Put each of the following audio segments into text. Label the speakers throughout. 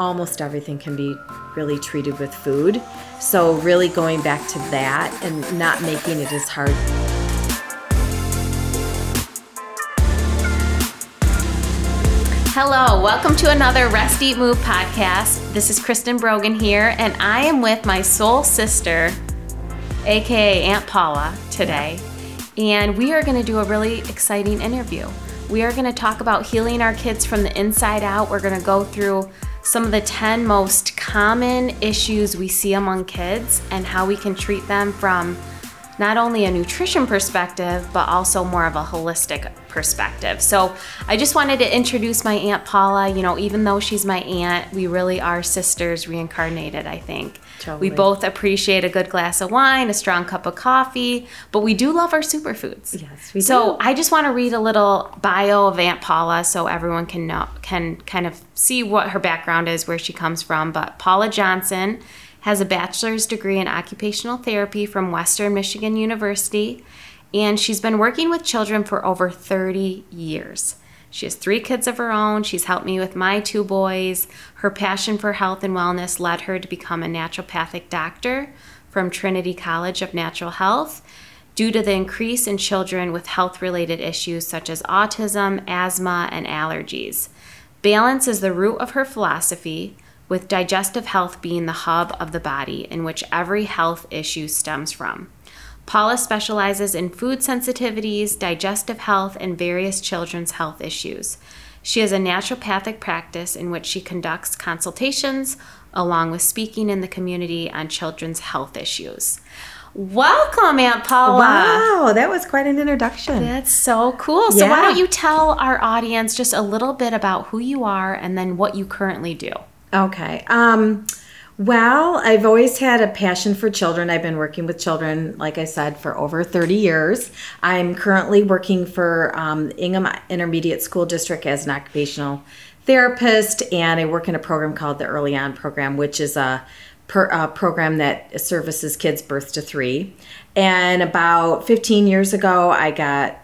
Speaker 1: almost everything can be really treated with food. So, really going back to that and not making it as hard.
Speaker 2: Hello, welcome to another Rest Eat Move podcast. This is Kristen Brogan here, and I am with my soul sister, aka Aunt Paula, today. And we are going to do a really exciting interview. We are going to talk about healing our kids from the inside out. We're going to go through some of the 10 most common issues we see among kids and how we can treat them from not only a nutrition perspective, but also more of a holistic perspective. So I just wanted to introduce my Aunt Paula. You know, even though she's my aunt, we really are sisters reincarnated, I think.
Speaker 1: Totally.
Speaker 2: We both appreciate a good glass of wine, a strong cup of coffee, but we do love our superfoods.
Speaker 1: Yes, we
Speaker 2: so
Speaker 1: do.
Speaker 2: So I just want to read a little bio of Aunt Paula so everyone can know can kind of see what her background is, where she comes from. But Paula Johnson has a bachelor's degree in occupational therapy from Western Michigan University, and she's been working with children for over 30 years. She has three kids of her own. She's helped me with my two boys. Her passion for health and wellness led her to become a naturopathic doctor from Trinity College of Natural Health due to the increase in children with health related issues such as autism, asthma, and allergies. Balance is the root of her philosophy, with digestive health being the hub of the body in which every health issue stems from. Paula specializes in food sensitivities, digestive health, and various children's health issues. She has a naturopathic practice in which she conducts consultations along with speaking in the community on children's health issues. Welcome, Aunt Paula.
Speaker 1: Wow, that was quite an introduction.
Speaker 2: That's so cool. So, why don't you tell our audience just a little bit about who you are and then what you currently do?
Speaker 1: Okay. Um, well, I've always had a passion for children. I've been working with children, like I said, for over 30 years. I'm currently working for um, Ingham Intermediate School District as an occupational therapist, and I work in a program called the Early On Program, which is a per, uh, program that services kids birth to three. And about 15 years ago, I got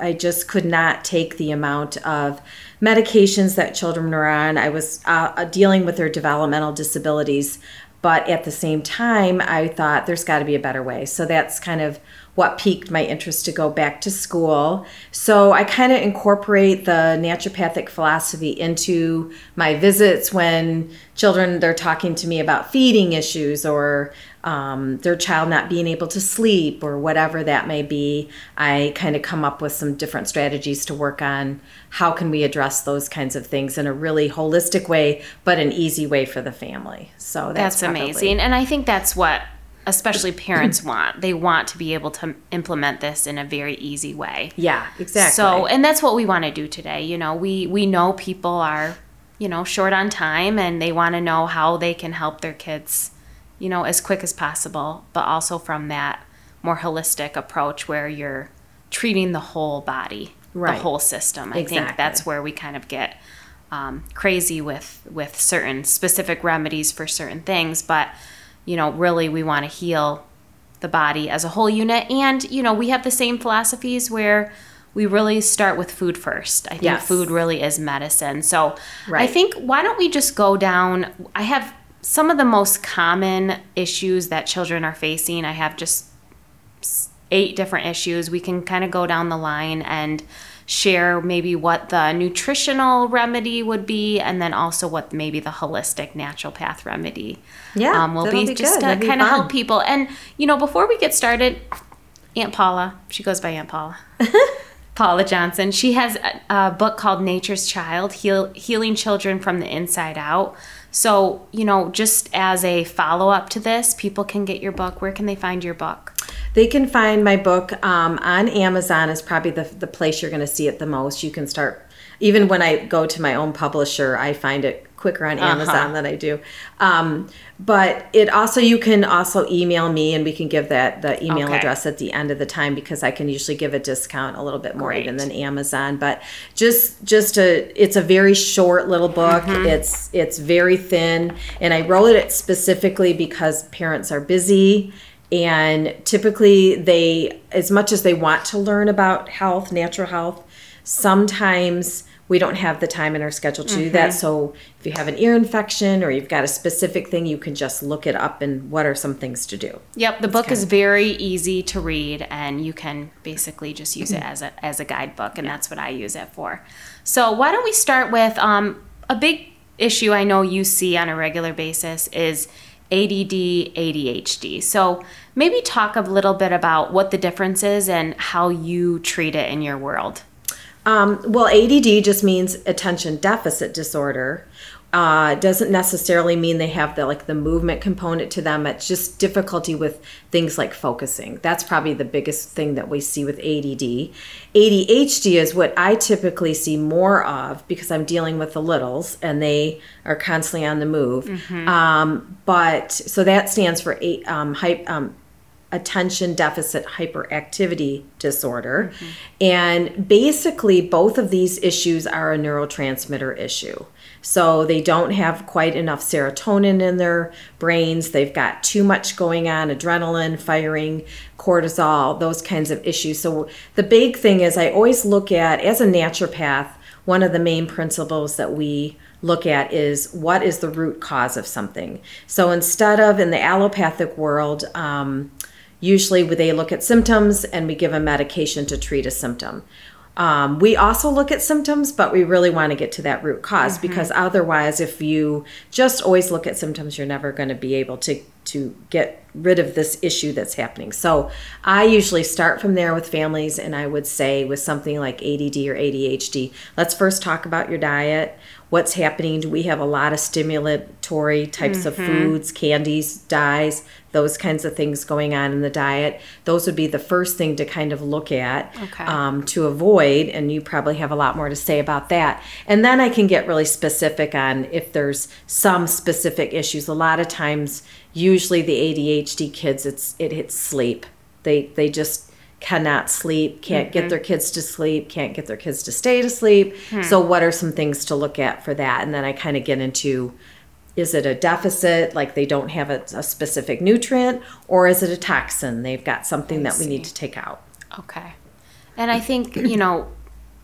Speaker 1: I just could not take the amount of medications that children were on. I was uh, uh, dealing with their developmental disabilities, but at the same time, I thought there's got to be a better way. So that's kind of what piqued my interest to go back to school. So I kind of incorporate the naturopathic philosophy into my visits when children they're talking to me about feeding issues or um, their child not being able to sleep or whatever that may be. I kind of come up with some different strategies to work on how can we address those kinds of things in a really holistic way, but an easy way for the family. So that's,
Speaker 2: That's, amazing. And I think that's what especially parents want. They want to be able to implement this in a very easy way.
Speaker 1: Yeah, exactly.
Speaker 2: So, and that's what we want to do today. You know, we we know people are, you know, short on time and they want to know how they can help their kids, you know, as quick as possible, but also from that more holistic approach where you're treating the whole body,
Speaker 1: Right.
Speaker 2: the whole system. I think that's where we kind of get um, crazy with with certain specific remedies for certain things, but you know, really we want to heal the body as a whole unit. And, you know, we have the same philosophies where we really start with food first. I think
Speaker 1: Yes.
Speaker 2: food really is medicine. So I think, why don't we just go down? I have some of the most common issues that children are facing. I have just eight different issues. We can kind of go down the line and share maybe what the nutritional remedy would be and then also what maybe the holistic naturopath remedy
Speaker 1: Yeah,
Speaker 2: um, will be,
Speaker 1: be
Speaker 2: just
Speaker 1: good.
Speaker 2: to kind of help people and you know before we get started aunt paula she goes by aunt paula paula johnson she has a, a book called nature's child Heal, healing children from the inside out so you know just as a follow-up to this people can get your book where can they find your book
Speaker 1: They can find my book um, on Amazon is probably the, the place you're going to see it the most. You can start even when I go to my own publisher, I find it quicker on uh-huh. Amazon than I do. Um, but it also you can also email me and we can give that the email
Speaker 2: Okay.
Speaker 1: address at the end of the time because I can usually give a discount a little bit more
Speaker 2: Great.
Speaker 1: even than Amazon. But just just a it's a very short little book. Mm-hmm. It's it's very thin and I wrote it specifically because parents are busy and typically they as much as they want to learn about health natural health sometimes we don't have the time in our schedule to do that. Mm-hmm. So if you have an ear infection or you've got a specific thing, you can just look it up and what are some things to do.
Speaker 2: Yep, the book is very easy to read, and you can basically just use it as a as a guidebook, and that's what I use it for. So why don't we start with um, a big issue I know you see on a regular basis is ADD, ADHD. So maybe talk a little bit about what the difference is and how you treat it in your world.
Speaker 1: Um, well, ADD just means attention deficit disorder. Uh, doesn't necessarily mean they have the like the movement component to them. It's just difficulty with things like focusing. That's probably the biggest thing that we see with ADD. ADHD is what I typically see more of because I'm dealing with the littles and they are constantly on the move. Um, but so that stands for eight, um, hype, um, attention deficit hyperactivity disorder. And basically, both of these issues are a neurotransmitter issue. So they don't have quite enough serotonin in their brains. They've got too much going on, adrenaline firing, cortisol, those kinds of issues. So the big thing is, I always look at, as a naturopath, one of the main principles that we look at is what is the root cause of something. So instead of in the allopathic world, um, usually they look at symptoms and we give a medication to treat a symptom. Um, we also look at symptoms, but we really want to get to that root because because otherwise, if you just always look at symptoms, you're never going to be able to to get rid of this issue that's happening. So I usually start from there with families, and I would say with something like ADD or ADHD, let's first talk about your diet. What's happening? Do we have a lot of stimulatory types of foods, candies, dyes, those kinds of things going on in the diet? Those would be the first thing to kind of look at
Speaker 2: Okay.
Speaker 1: um, to avoid. And you probably have a lot more to say about that. And then I can get really specific on if there's some specific issues. A lot of times, usually the ADHD kids, it's it hits sleep. They they just cannot sleep, can't get mm-hmm. their kids to sleep, can't get their kids to stay to sleep. Hmm. So what are some things to look at for that? And then I kind of get into is it a deficit like they don't have a, a specific nutrient or is it a toxin they've got something that we need to take out
Speaker 2: Okay. And I think, you know,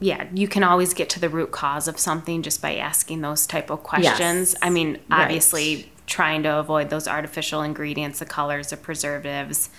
Speaker 2: yeah, you can always get to the root cause of something just by asking those type of questions. I mean,
Speaker 1: Right.
Speaker 2: obviously trying to avoid those artificial ingredients, the colors, the preservatives,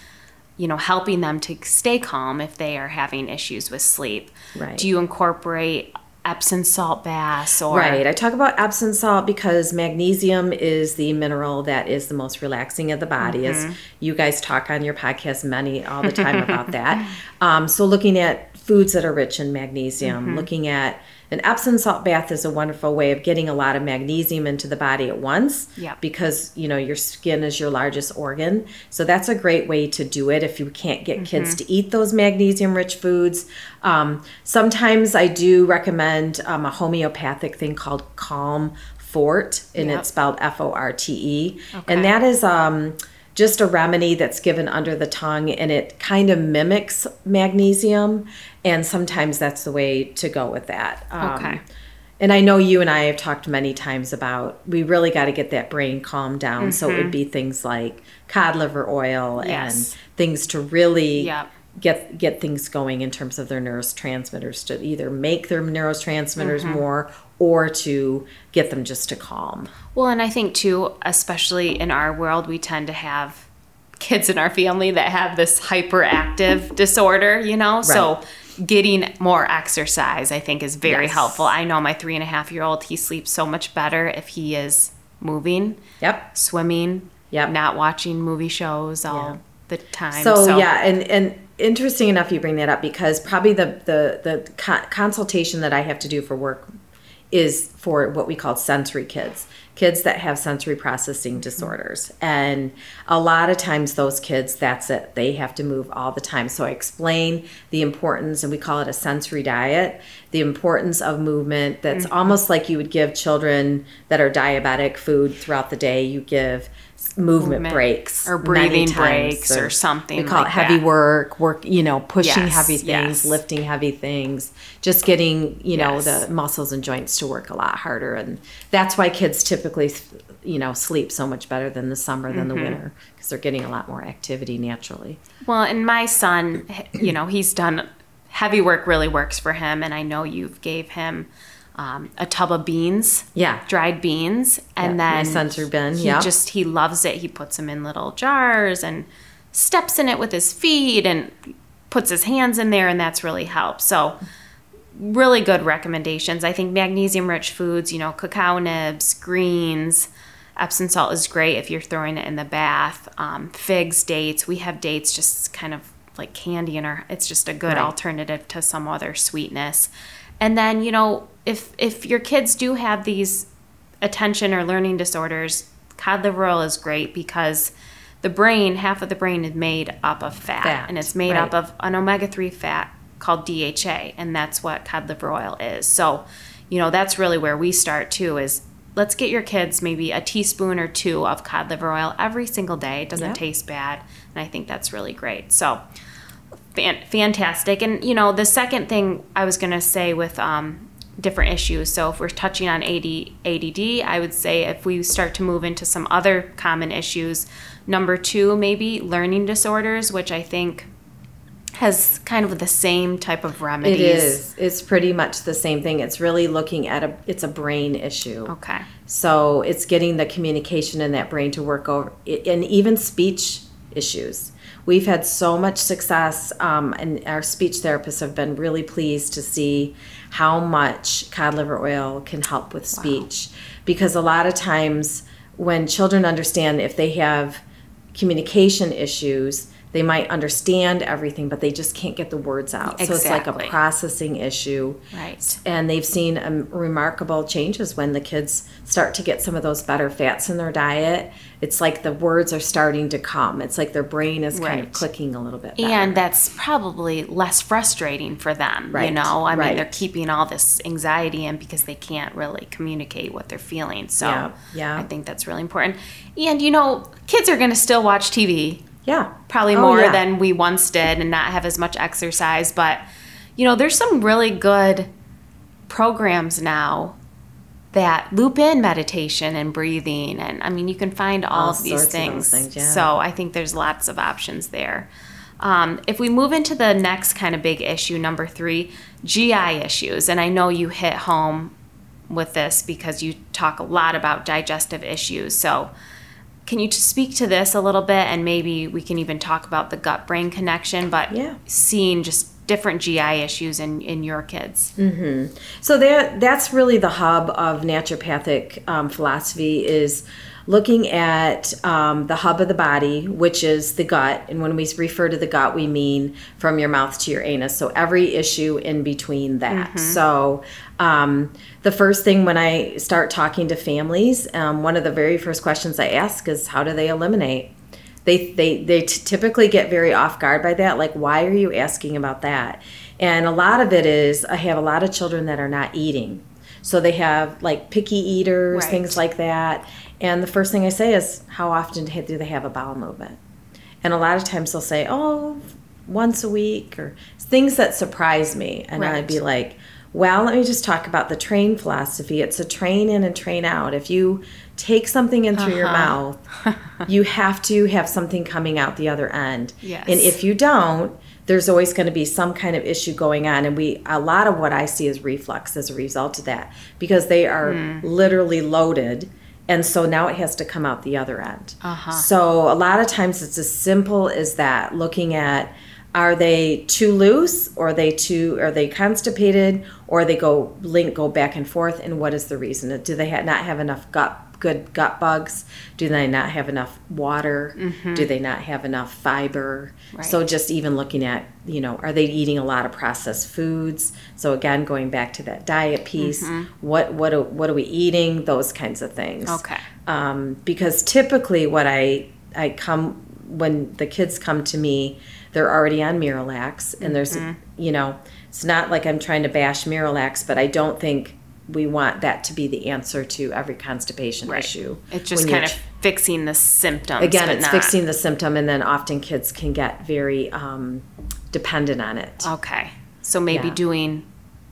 Speaker 2: you know, helping them to stay calm if they are having issues with sleep.
Speaker 1: Right.
Speaker 2: Do you incorporate Epsom salt baths or
Speaker 1: Right. I talk about Epsom salt because magnesium is the mineral that is the most relaxing of the body. As you guys talk on your podcast many all the time about that. Um, so looking at foods that are rich in magnesium, looking at an Epsom salt bath is a wonderful way of getting a lot of magnesium into the body at once. Because you know your skin is your largest organ, so that's a great way to do it if you can't get kids to eat those magnesium-rich foods. Um, sometimes I do recommend um, a homeopathic thing called Calm Forte, and
Speaker 2: Yep.
Speaker 1: it's spelled F O R T E,
Speaker 2: Okay.
Speaker 1: and that is um, just a remedy that's given under the tongue, and it kind of mimics magnesium, and sometimes that's the way to go with that. Um,
Speaker 2: Okay.
Speaker 1: and I know you and I have talked many times about we really got to get that brain calmed down. So it would be things like cod liver oil
Speaker 2: Mm-hmm. Yes.
Speaker 1: and things to really
Speaker 2: Yep.
Speaker 1: get get things going in terms of their neurotransmitters to either make their neurotransmitters
Speaker 2: Mm-hmm.
Speaker 1: more or to get them just to calm.
Speaker 2: Well, and I think too, especially in our world, we tend to have kids in our family that have this hyperactive disorder, you know? So getting more exercise, I think, is very
Speaker 1: Yes.
Speaker 2: helpful. I know my three and a half year old, he sleeps so much better if he is moving,
Speaker 1: Yep.
Speaker 2: swimming,
Speaker 1: Yep.
Speaker 2: not watching movie shows all the time.
Speaker 1: So, yeah, and and interesting enough you bring that up because probably the the the co- consultation that I have to do for work is for what we call sensory kids, kids that have sensory processing disorders. And a lot of times those kids that's it. They have to move all the time. So I explain the importance and we call it a sensory diet, the importance of movement that's mm. almost like you would give children that are diabetic food throughout the day. You give movement,
Speaker 2: Movement
Speaker 1: breaks
Speaker 2: or breathing breaks or something
Speaker 1: We call
Speaker 2: like
Speaker 1: it heavy
Speaker 2: that.
Speaker 1: work, work, you know, pushing
Speaker 2: Yes,
Speaker 1: heavy things,
Speaker 2: yes.
Speaker 1: lifting heavy things, just getting, you know,
Speaker 2: Yes.
Speaker 1: the muscles and joints to work a lot harder. And that's why kids typically, you know, sleep so much better than the summer than
Speaker 2: Mm-hmm.
Speaker 1: the winter because they're getting a lot more activity naturally.
Speaker 2: Well, and my son, you know, he's done heavy work really works for him, and I know you've gave him um, a tub of beans,
Speaker 1: Yeah.
Speaker 2: dried beans, and
Speaker 1: Yeah, my
Speaker 2: then
Speaker 1: son's are been,
Speaker 2: he
Speaker 1: yeah.
Speaker 2: just he loves it. He puts them in little jars and steps in it with his feet and puts his hands in there, and that's really helped. So really good recommendations. I think magnesium rich foods, you know, cacao nibs, greens, Epsom salt is great if you're throwing it in the bath. Um, figs, dates. We have dates just kind of like candy in our. It's just a good
Speaker 1: Right.
Speaker 2: alternative to some other sweetness. And then you know, if if your kids do have these attention or learning disorders, cod liver oil is great because the brain, half of the brain is made up of fat,
Speaker 1: Fat,
Speaker 2: and it's made
Speaker 1: right.
Speaker 2: up of an omega 3 fat called DHA, and that's what cod liver oil is. So, you know, that's really where we start too is let's get your kids maybe a teaspoon or two of cod liver oil every single day. It doesn't
Speaker 1: Yep.
Speaker 2: taste bad, and I think that's really great. So, fan- fantastic. And you know, the second thing I was gonna say with um, different issues. So if we're touching on AD, ADD, I would say if we start to move into some other common issues, number two maybe learning disorders, which I think has kind of the same type of remedies.
Speaker 1: It is. It's pretty much the same thing. It's really looking at a. It's a brain issue.
Speaker 2: Okay.
Speaker 1: So it's getting the communication in that brain to work over, and even speech issues. We've had so much success, um, and our speech therapists have been really pleased to see how much cod liver oil can help with speech. Because a lot of times, when children understand if they have communication issues, they might understand everything, but they just can't get the words out. Exactly. So it's like a processing issue
Speaker 2: Right.
Speaker 1: and they've seen um, remarkable changes when the kids start to get some of those better fats in their diet. It's like the words are starting to come. It's like their brain is kind of clicking a little bit. Better.
Speaker 2: And that's probably less frustrating for them,
Speaker 1: Right.
Speaker 2: you know. I mean, they're keeping all this anxiety in because they can't really communicate what they're feeling. So,
Speaker 1: Yeah, yeah.
Speaker 2: I think that's really important. And you know, kids are going to still watch TV,
Speaker 1: yeah,
Speaker 2: probably
Speaker 1: Oh,
Speaker 2: more
Speaker 1: yeah.
Speaker 2: than we once did, and not have as much exercise. But you know, there's some really good programs now that loop in meditation and breathing and i mean you can find all,
Speaker 1: All
Speaker 2: of these
Speaker 1: sorts of
Speaker 2: things,
Speaker 1: things, yeah.
Speaker 2: so i think there's lots of options there um, if we move into the next kind of big issue number three gi issues and i know you hit home with this because you talk a lot about digestive issues so can you just speak to this a little bit? And maybe we can even talk about the gut brain connection but
Speaker 1: Yeah.
Speaker 2: seeing just different gi issues in, in your kids.
Speaker 1: So that that's really the hub of naturopathic um, philosophy is looking at um, the hub of the body, which is the gut. And when we refer to the gut, we mean from your mouth to your anus. So every issue in between that. So um, the first thing when I start talking to families, um, one of the very first questions I ask is, how do they eliminate? they they they t- typically get very off guard by that like why are you asking about that and a lot of it is i have a lot of children that are not eating so they have like picky eaters
Speaker 2: Right.
Speaker 1: things like that and the first thing i say is how often do they have a bowel movement and a lot of times they'll say oh once a week or things that surprise me and
Speaker 2: Right.
Speaker 1: i'd be like well let me just talk about the train philosophy it's a train in and train out if you take something in through your
Speaker 2: Uh-huh.
Speaker 1: mouth you have to have something coming out the other end.
Speaker 2: Yes.
Speaker 1: And if you don't, there's always going to be some kind of issue going on and we a lot of what I see is reflux as a result of that because they are
Speaker 2: Hmm.
Speaker 1: literally loaded and so now it has to come out the other end.
Speaker 2: Uh-huh.
Speaker 1: So a lot of times it's as simple as that looking at are they too loose or are they too are they constipated or they go link go back and forth and what is the reason do they ha- not have enough gut good gut bugs? Do they not have enough water? Do they not have enough fiber? So just even looking at you know are they eating a lot of processed foods? So again going back to that diet piece what what are, what are we eating? Those kinds of things.
Speaker 2: Okay.
Speaker 1: Um, because typically what I I come when the kids come to me, they're already on Miralax, and there's
Speaker 2: Mm-hmm.
Speaker 1: you know it's not like I'm trying to bash Miralax, but I don't think we want that to be the answer to every constipation
Speaker 2: Right.
Speaker 1: issue.
Speaker 2: it's just kind of fixing the symptoms
Speaker 1: again, it's
Speaker 2: not-
Speaker 1: fixing the symptom, and then often kids can get very um, dependent on it.
Speaker 2: okay so maybe
Speaker 1: Yeah.
Speaker 2: doing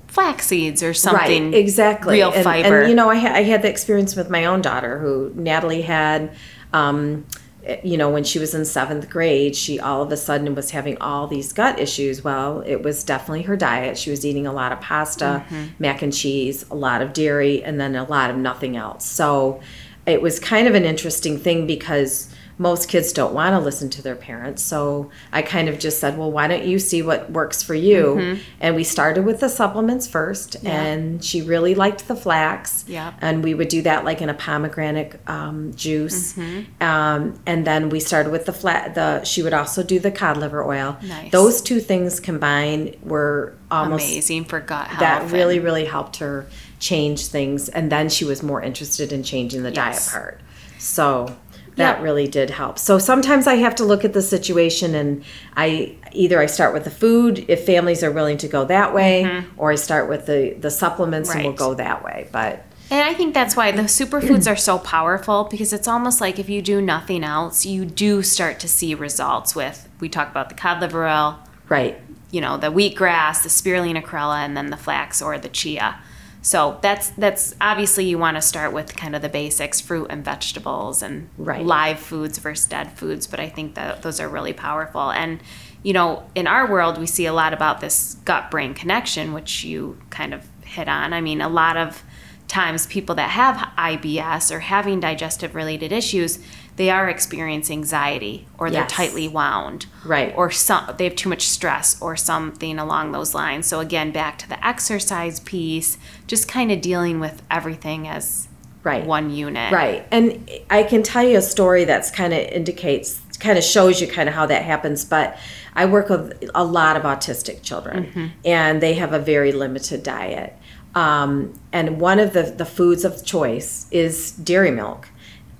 Speaker 2: flax seeds or something
Speaker 1: right exactly
Speaker 2: real
Speaker 1: and,
Speaker 2: fiber
Speaker 1: and you know I, ha- I had the experience with my own daughter who natalie had um, Eh, you know, when she was in seventh grade, she all of a sudden was having all these gut issues. Well, it was definitely her diet. She was eating a lot of pasta, mm-hmm. mac and cheese, a lot of dairy, and then a lot of nothing else. So it was kind of an interesting thing because most kids don't want to listen to their parents. So I kind of just said, well, why don't you see what works for you? And we started with the supplements first, and she really liked the flax.
Speaker 2: Yeah.
Speaker 1: And we would do that like in a pomegranate um, juice. Um, and then we started with the flat. The she would also do the cod liver oil.
Speaker 2: Nice.
Speaker 1: Those two things combined were almost
Speaker 2: Amazing for gut health.
Speaker 1: that really really helped her change things and then she was more interested in changing the diet part so that
Speaker 2: Yeah.
Speaker 1: really did help so sometimes i have to look at the situation and i either i start with the food if families are willing to go that way or i start with the the supplements and we'll
Speaker 2: Mm-hmm.
Speaker 1: Go that way but
Speaker 2: And I think that's why the superfoods are so powerful because it's almost like if you do nothing else, you do start to see results with, we talk about the cod liver oil,
Speaker 1: right
Speaker 2: you know, the wheatgrass, the spirulina chlorella, and then the flax or the chia. So that's that's obviously you want to start with kind of the basics, fruit and vegetables and
Speaker 1: Right.
Speaker 2: live foods versus dead foods. But I think that those are really powerful. And you know, in our world, we see a lot about this gut brain connection, which you kind of hit on. I mean, a lot of times people that have IBS or having digestive related issues, they are experiencing anxiety or they're
Speaker 1: Yes.
Speaker 2: tightly wound
Speaker 1: Right.
Speaker 2: or some they have too much stress or something along those lines so again back to the exercise piece just kind of dealing with everything as
Speaker 1: Right.
Speaker 2: one unit
Speaker 1: Right. And I can tell you a story that's kind of indicates, kind of shows you kind of how that happens. But I work with a lot of autistic children, and they have a very limited diet. Um, and one of the, the foods of choice is dairy milk.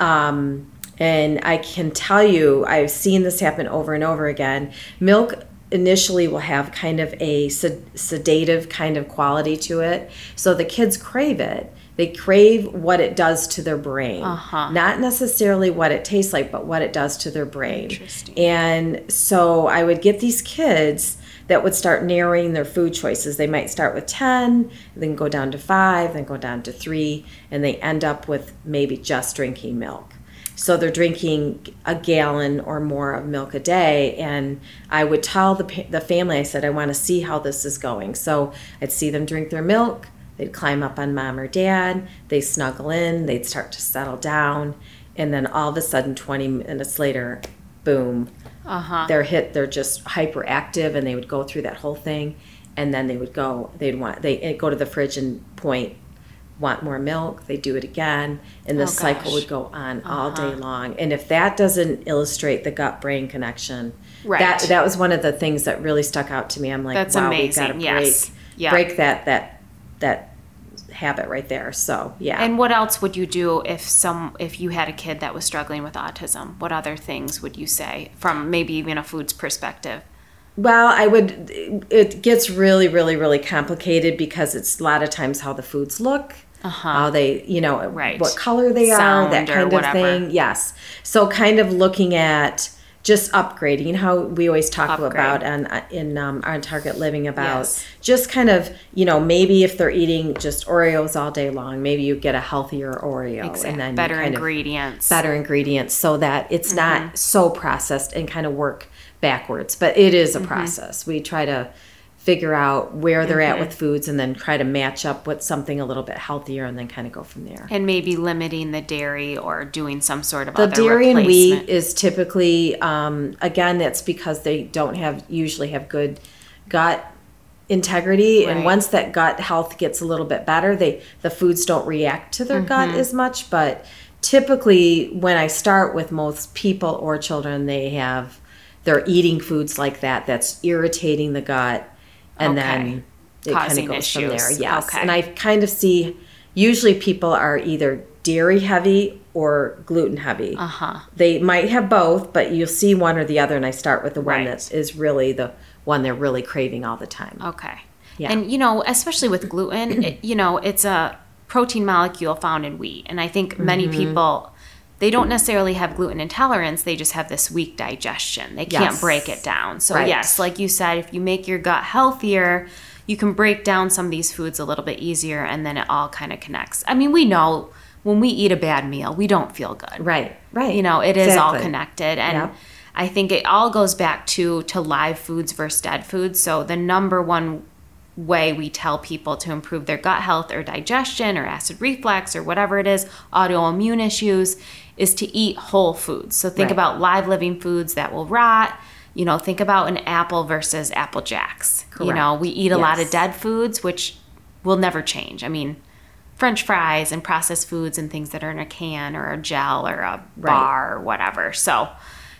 Speaker 1: Um, and I can tell you, I've seen this happen over and over again. Milk initially will have kind of a sed- sedative kind of quality to it. So the kids crave it. They crave what it does to their brain.
Speaker 2: Uh-huh.
Speaker 1: Not necessarily what it tastes like, but what it does to their brain.
Speaker 2: Interesting.
Speaker 1: And so I would get these kids that would start narrowing their food choices. They might start with 10, then go down to 5, then go down to 3, and they end up with maybe just drinking milk. So they're drinking a gallon or more of milk a day, and I would tell the the family, I said, I want to see how this is going. So I'd see them drink their milk. They'd climb up on mom or dad. They snuggle in. They'd start to settle down, and then all of a sudden, 20 minutes later, boom,
Speaker 2: uh-huh
Speaker 1: they're hit. They're just hyperactive, and they would go through that whole thing, and then they would go. They'd want they go to the fridge and point want more milk, they do it again, and the
Speaker 2: Oh,
Speaker 1: cycle would go on all uh-huh. day long. And if that doesn't illustrate the gut brain connection,
Speaker 2: Right.
Speaker 1: that that was one of the things that really stuck out to me. I'm like,
Speaker 2: That's
Speaker 1: wow, we've got to
Speaker 2: amazing.
Speaker 1: break
Speaker 2: Yes. Yeah.
Speaker 1: break that that that habit right there. So yeah.
Speaker 2: and what else would you do if some if you had a kid that was struggling with autism what other things would you say from maybe even a foods perspective
Speaker 1: Well, I would. It gets really, really, really complicated because it's a lot of times how the foods look, how they, you know,
Speaker 2: Right.
Speaker 1: what color they
Speaker 2: Sound
Speaker 1: are, that kind of
Speaker 2: whatever.
Speaker 1: thing. Yes. So, kind of looking at just upgrading how we always talk
Speaker 2: Upgrade.
Speaker 1: about on in um, on Target Living about
Speaker 2: Yes.
Speaker 1: just kind of you know maybe if they're eating just Oreos all day long, maybe you get a healthier Oreo
Speaker 2: Exact-
Speaker 1: and then
Speaker 2: better ingredients
Speaker 1: better ingredients so that it's
Speaker 2: Mm-hmm.
Speaker 1: not so processed and kind of work backwards. But it is a
Speaker 2: Mm-hmm.
Speaker 1: process. We try to figure out where they're
Speaker 2: Mm-hmm.
Speaker 1: at with foods and then try to match up with something a little bit healthier and then kind of go from there.
Speaker 2: and maybe limiting the dairy or doing some sort of
Speaker 1: The dairy and wheat is typically, um, again, that's because they don't have usually have good gut integrity, and once that gut health gets a little bit better, they the foods don't react to their gut
Speaker 2: Mm-hmm.
Speaker 1: as much. But typically, when I start with most people or children, they have they're eating foods like that that's irritating the gut, and
Speaker 2: Okay.
Speaker 1: then it kind of goes from there. Yes,
Speaker 2: Okay.
Speaker 1: and I kind of see usually people are either dairy heavy or gluten heavy.
Speaker 2: uh-huh
Speaker 1: They might have both, but you'll see one or the other, and I start with the one
Speaker 2: Right.
Speaker 1: that is really the one they're really craving all the time.
Speaker 2: Okay.
Speaker 1: Yeah.
Speaker 2: And you know, especially with gluten, it, you know, it's a protein molecule found in wheat, and I think many
Speaker 1: Mm-hmm.
Speaker 2: people they don't necessarily have gluten intolerance, they just have this weak digestion. They can't
Speaker 1: Yes.
Speaker 2: break it down. So
Speaker 1: Right.
Speaker 2: yes, like you said, if you make your gut healthier, you can break down some of these foods a little bit easier and then it all kind of connects. I mean, we know when we eat a bad meal, we don't feel good.
Speaker 1: Right. Right.
Speaker 2: You know, it is all connected. And
Speaker 1: Yep.
Speaker 2: I think it all goes back to to live foods versus dead foods. So the number one way we tell people to improve their gut health or digestion or acid reflux or whatever it is, autoimmune issues, is to eat whole foods. So think
Speaker 1: Right.
Speaker 2: about live living foods that will rot. You know, think about an apple versus apple jacks. You know, we eat a lot of dead foods, which will never change. I mean, French fries and processed foods and things that are in a can or a gel or a bar or whatever. So,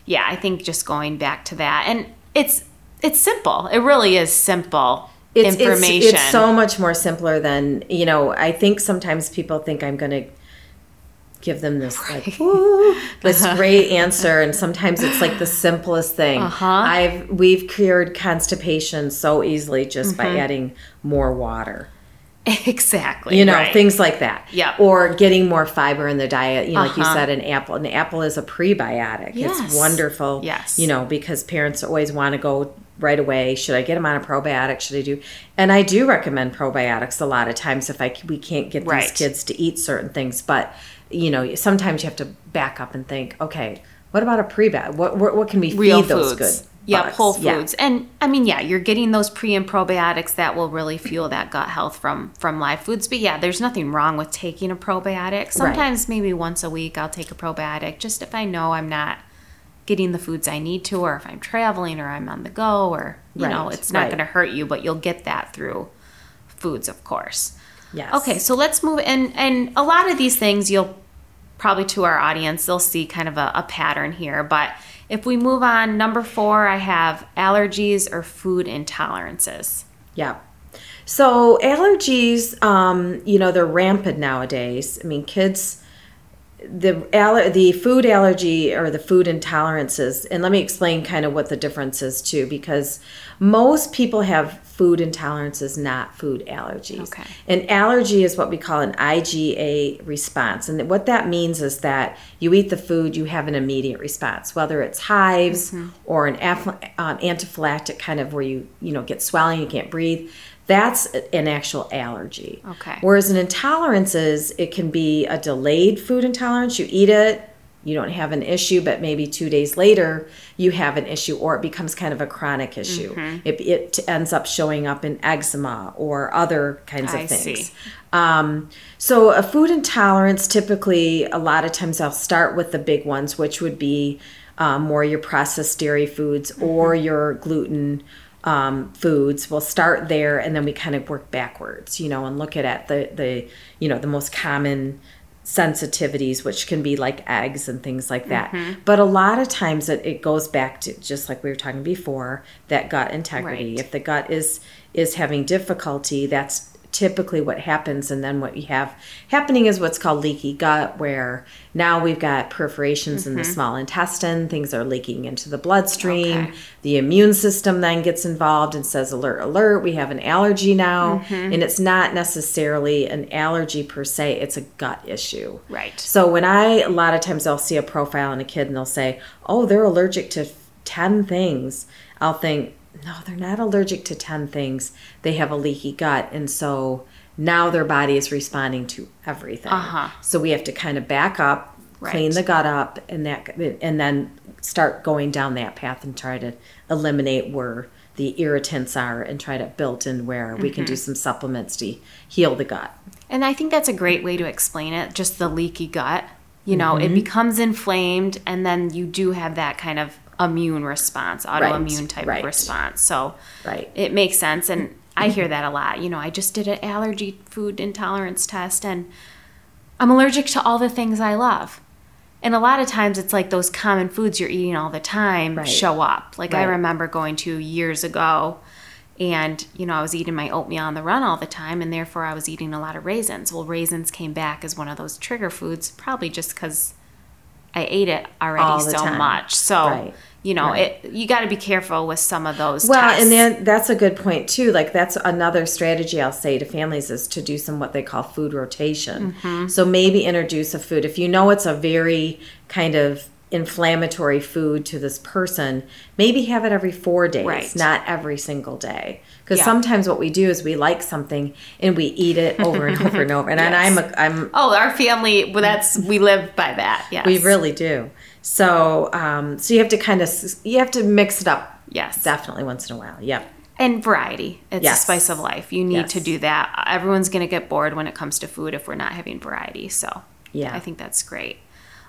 Speaker 2: yeah, I think just going back to that, and it's it's simple. It really is simple
Speaker 1: it's,
Speaker 2: information.
Speaker 1: It's, it's so much more simpler than you know. I think sometimes people think I'm going to give them this like "Ooh," this great answer, and sometimes it's like the simplest thing.
Speaker 2: Uh-huh.
Speaker 1: I've we've cured constipation so easily just
Speaker 2: Mm-hmm.
Speaker 1: by adding more water.
Speaker 2: exactly.
Speaker 1: You know,
Speaker 2: right.
Speaker 1: things like that.
Speaker 2: Yep.
Speaker 1: Or getting more fiber in the diet. You know, like you
Speaker 2: Uh-huh.
Speaker 1: said, an apple. An apple is a prebiotic.
Speaker 2: Yes.
Speaker 1: It's wonderful.
Speaker 2: Yes.
Speaker 1: You know, because parents always want to go right away. Should I get them on a probiotic? Should I do? And I do recommend probiotics a lot of times if I we can't get these kids to eat certain things. But you know, sometimes you have to back up and think, okay, what about a prebiotic? What what, what can we
Speaker 2: real
Speaker 1: feed those good?
Speaker 2: Yeah,
Speaker 1: bugs?
Speaker 2: whole
Speaker 1: Yeah.
Speaker 2: foods. And I mean, yeah, you're getting those pre and probiotics that will really fuel that gut health from from live foods. But yeah, there's nothing wrong with taking a probiotic. Sometimes maybe once a week I'll take a probiotic just if I know I'm not getting the foods I need to or if I'm traveling or I'm on the go or you know, it's not
Speaker 1: right.
Speaker 2: going to hurt you, but you'll get that through foods, of course.
Speaker 1: Yes.
Speaker 2: Okay, so let's move and and a lot of these things you'll probably to our audience they'll see kind of a, a pattern here. But if we move on, number four, I have allergies or food intolerances.
Speaker 1: Yeah. So allergies, um, you know, they're rampant nowadays. I mean, kids, the aller- the food allergy or the food intolerances, and let me explain kind of what the difference is too, because most people have food intolerances, not food allergies.
Speaker 2: Okay.
Speaker 1: An allergy is what we call an IgA response. And what that means is that you eat the food, you have an immediate response, whether it's hives or an aph- um, anaphylactic kind of where you, you know, get swelling, you can't breathe. That's an actual allergy.
Speaker 2: Okay.
Speaker 1: Whereas an intolerance is, it can be a delayed food intolerance. You eat it, you don't have an issue, but maybe two days later you have an issue, or it becomes kind of a chronic issue. It, it ends up showing up in eczema or other kinds of
Speaker 2: I
Speaker 1: things.
Speaker 2: see.
Speaker 1: Um, so a food intolerance, typically, a lot of times I'll start with the big ones, which would be um, more your processed dairy foods or your gluten um, foods. We'll start there, and then we kind of work backwards, you know, and look at, at the the you know the most common sensitivities, which can be like eggs and things like that. But a lot of times it, it goes back to just like we were talking before, that gut integrity.
Speaker 2: Right.
Speaker 1: If the gut is is having difficulty, that's typically what happens and then what you have happening is what's called leaky gut where now we've got perforations in the mm-hmm. small intestine things are leaking into the bloodstream
Speaker 2: Okay.
Speaker 1: the immune system then gets involved and says alert alert we have an allergy now mm-hmm. and it's not necessarily an allergy per se it's a gut issue
Speaker 2: Right.
Speaker 1: so when I a lot of times I'll see a profile in a kid and they'll say, "Oh, they're allergic to 10 things." I'll think, "No, they're not allergic to 10 things. They have a leaky gut." And so now their body is responding to everything.
Speaker 2: Uh-huh.
Speaker 1: So we have to kind of back up, clean the gut up and that and then start going down that path and try to eliminate where the irritants are and try to build in where we can do some supplements to heal the gut.
Speaker 2: And I think that's a great way to explain it, just the leaky gut. You know,
Speaker 1: Mm-hmm.
Speaker 2: it becomes inflamed and then you do have that kind of immune response, autoimmune type
Speaker 1: right.
Speaker 2: of response. So
Speaker 1: Right.
Speaker 2: it makes sense and I hear that a lot. You know, I just did an allergy food intolerance test and I'm allergic to all the things I love. And a lot of times it's like those common foods you're eating all the time
Speaker 1: Right.
Speaker 2: show up. Like I remember going to years ago and you know I was eating my oatmeal on the run all the time and therefore I was eating a lot of raisins. Well, raisins came back as one of those trigger foods probably just cuz I ate it already so
Speaker 1: time.
Speaker 2: much. So,
Speaker 1: Right.
Speaker 2: You know,
Speaker 1: Right.
Speaker 2: it you got to be careful with some of those
Speaker 1: Well,
Speaker 2: tests.
Speaker 1: and then that's a good point too. Like that's another strategy I'll say to families is to do some what they call food rotation.
Speaker 2: Mm-hmm.
Speaker 1: So maybe introduce a food if you know it's a very kind of inflammatory food to this person, maybe have it every four days,
Speaker 2: Right.
Speaker 1: not every single day. Because
Speaker 2: Yeah.
Speaker 1: sometimes what we do is we like something and we eat it over and over and over. And, and I'm, a, I'm
Speaker 2: Oh, our family. Well, that's we live by that. Yes,
Speaker 1: we really do. So, um, so you have to kind of you have to mix it up.
Speaker 2: Yes.
Speaker 1: definitely once in a while. Yep.
Speaker 2: and variety. It's
Speaker 1: Yes.
Speaker 2: a spice of life. You need to do that. Everyone's going to get bored when it comes to food if we're not having variety. So,
Speaker 1: Yeah.
Speaker 2: I think that's great.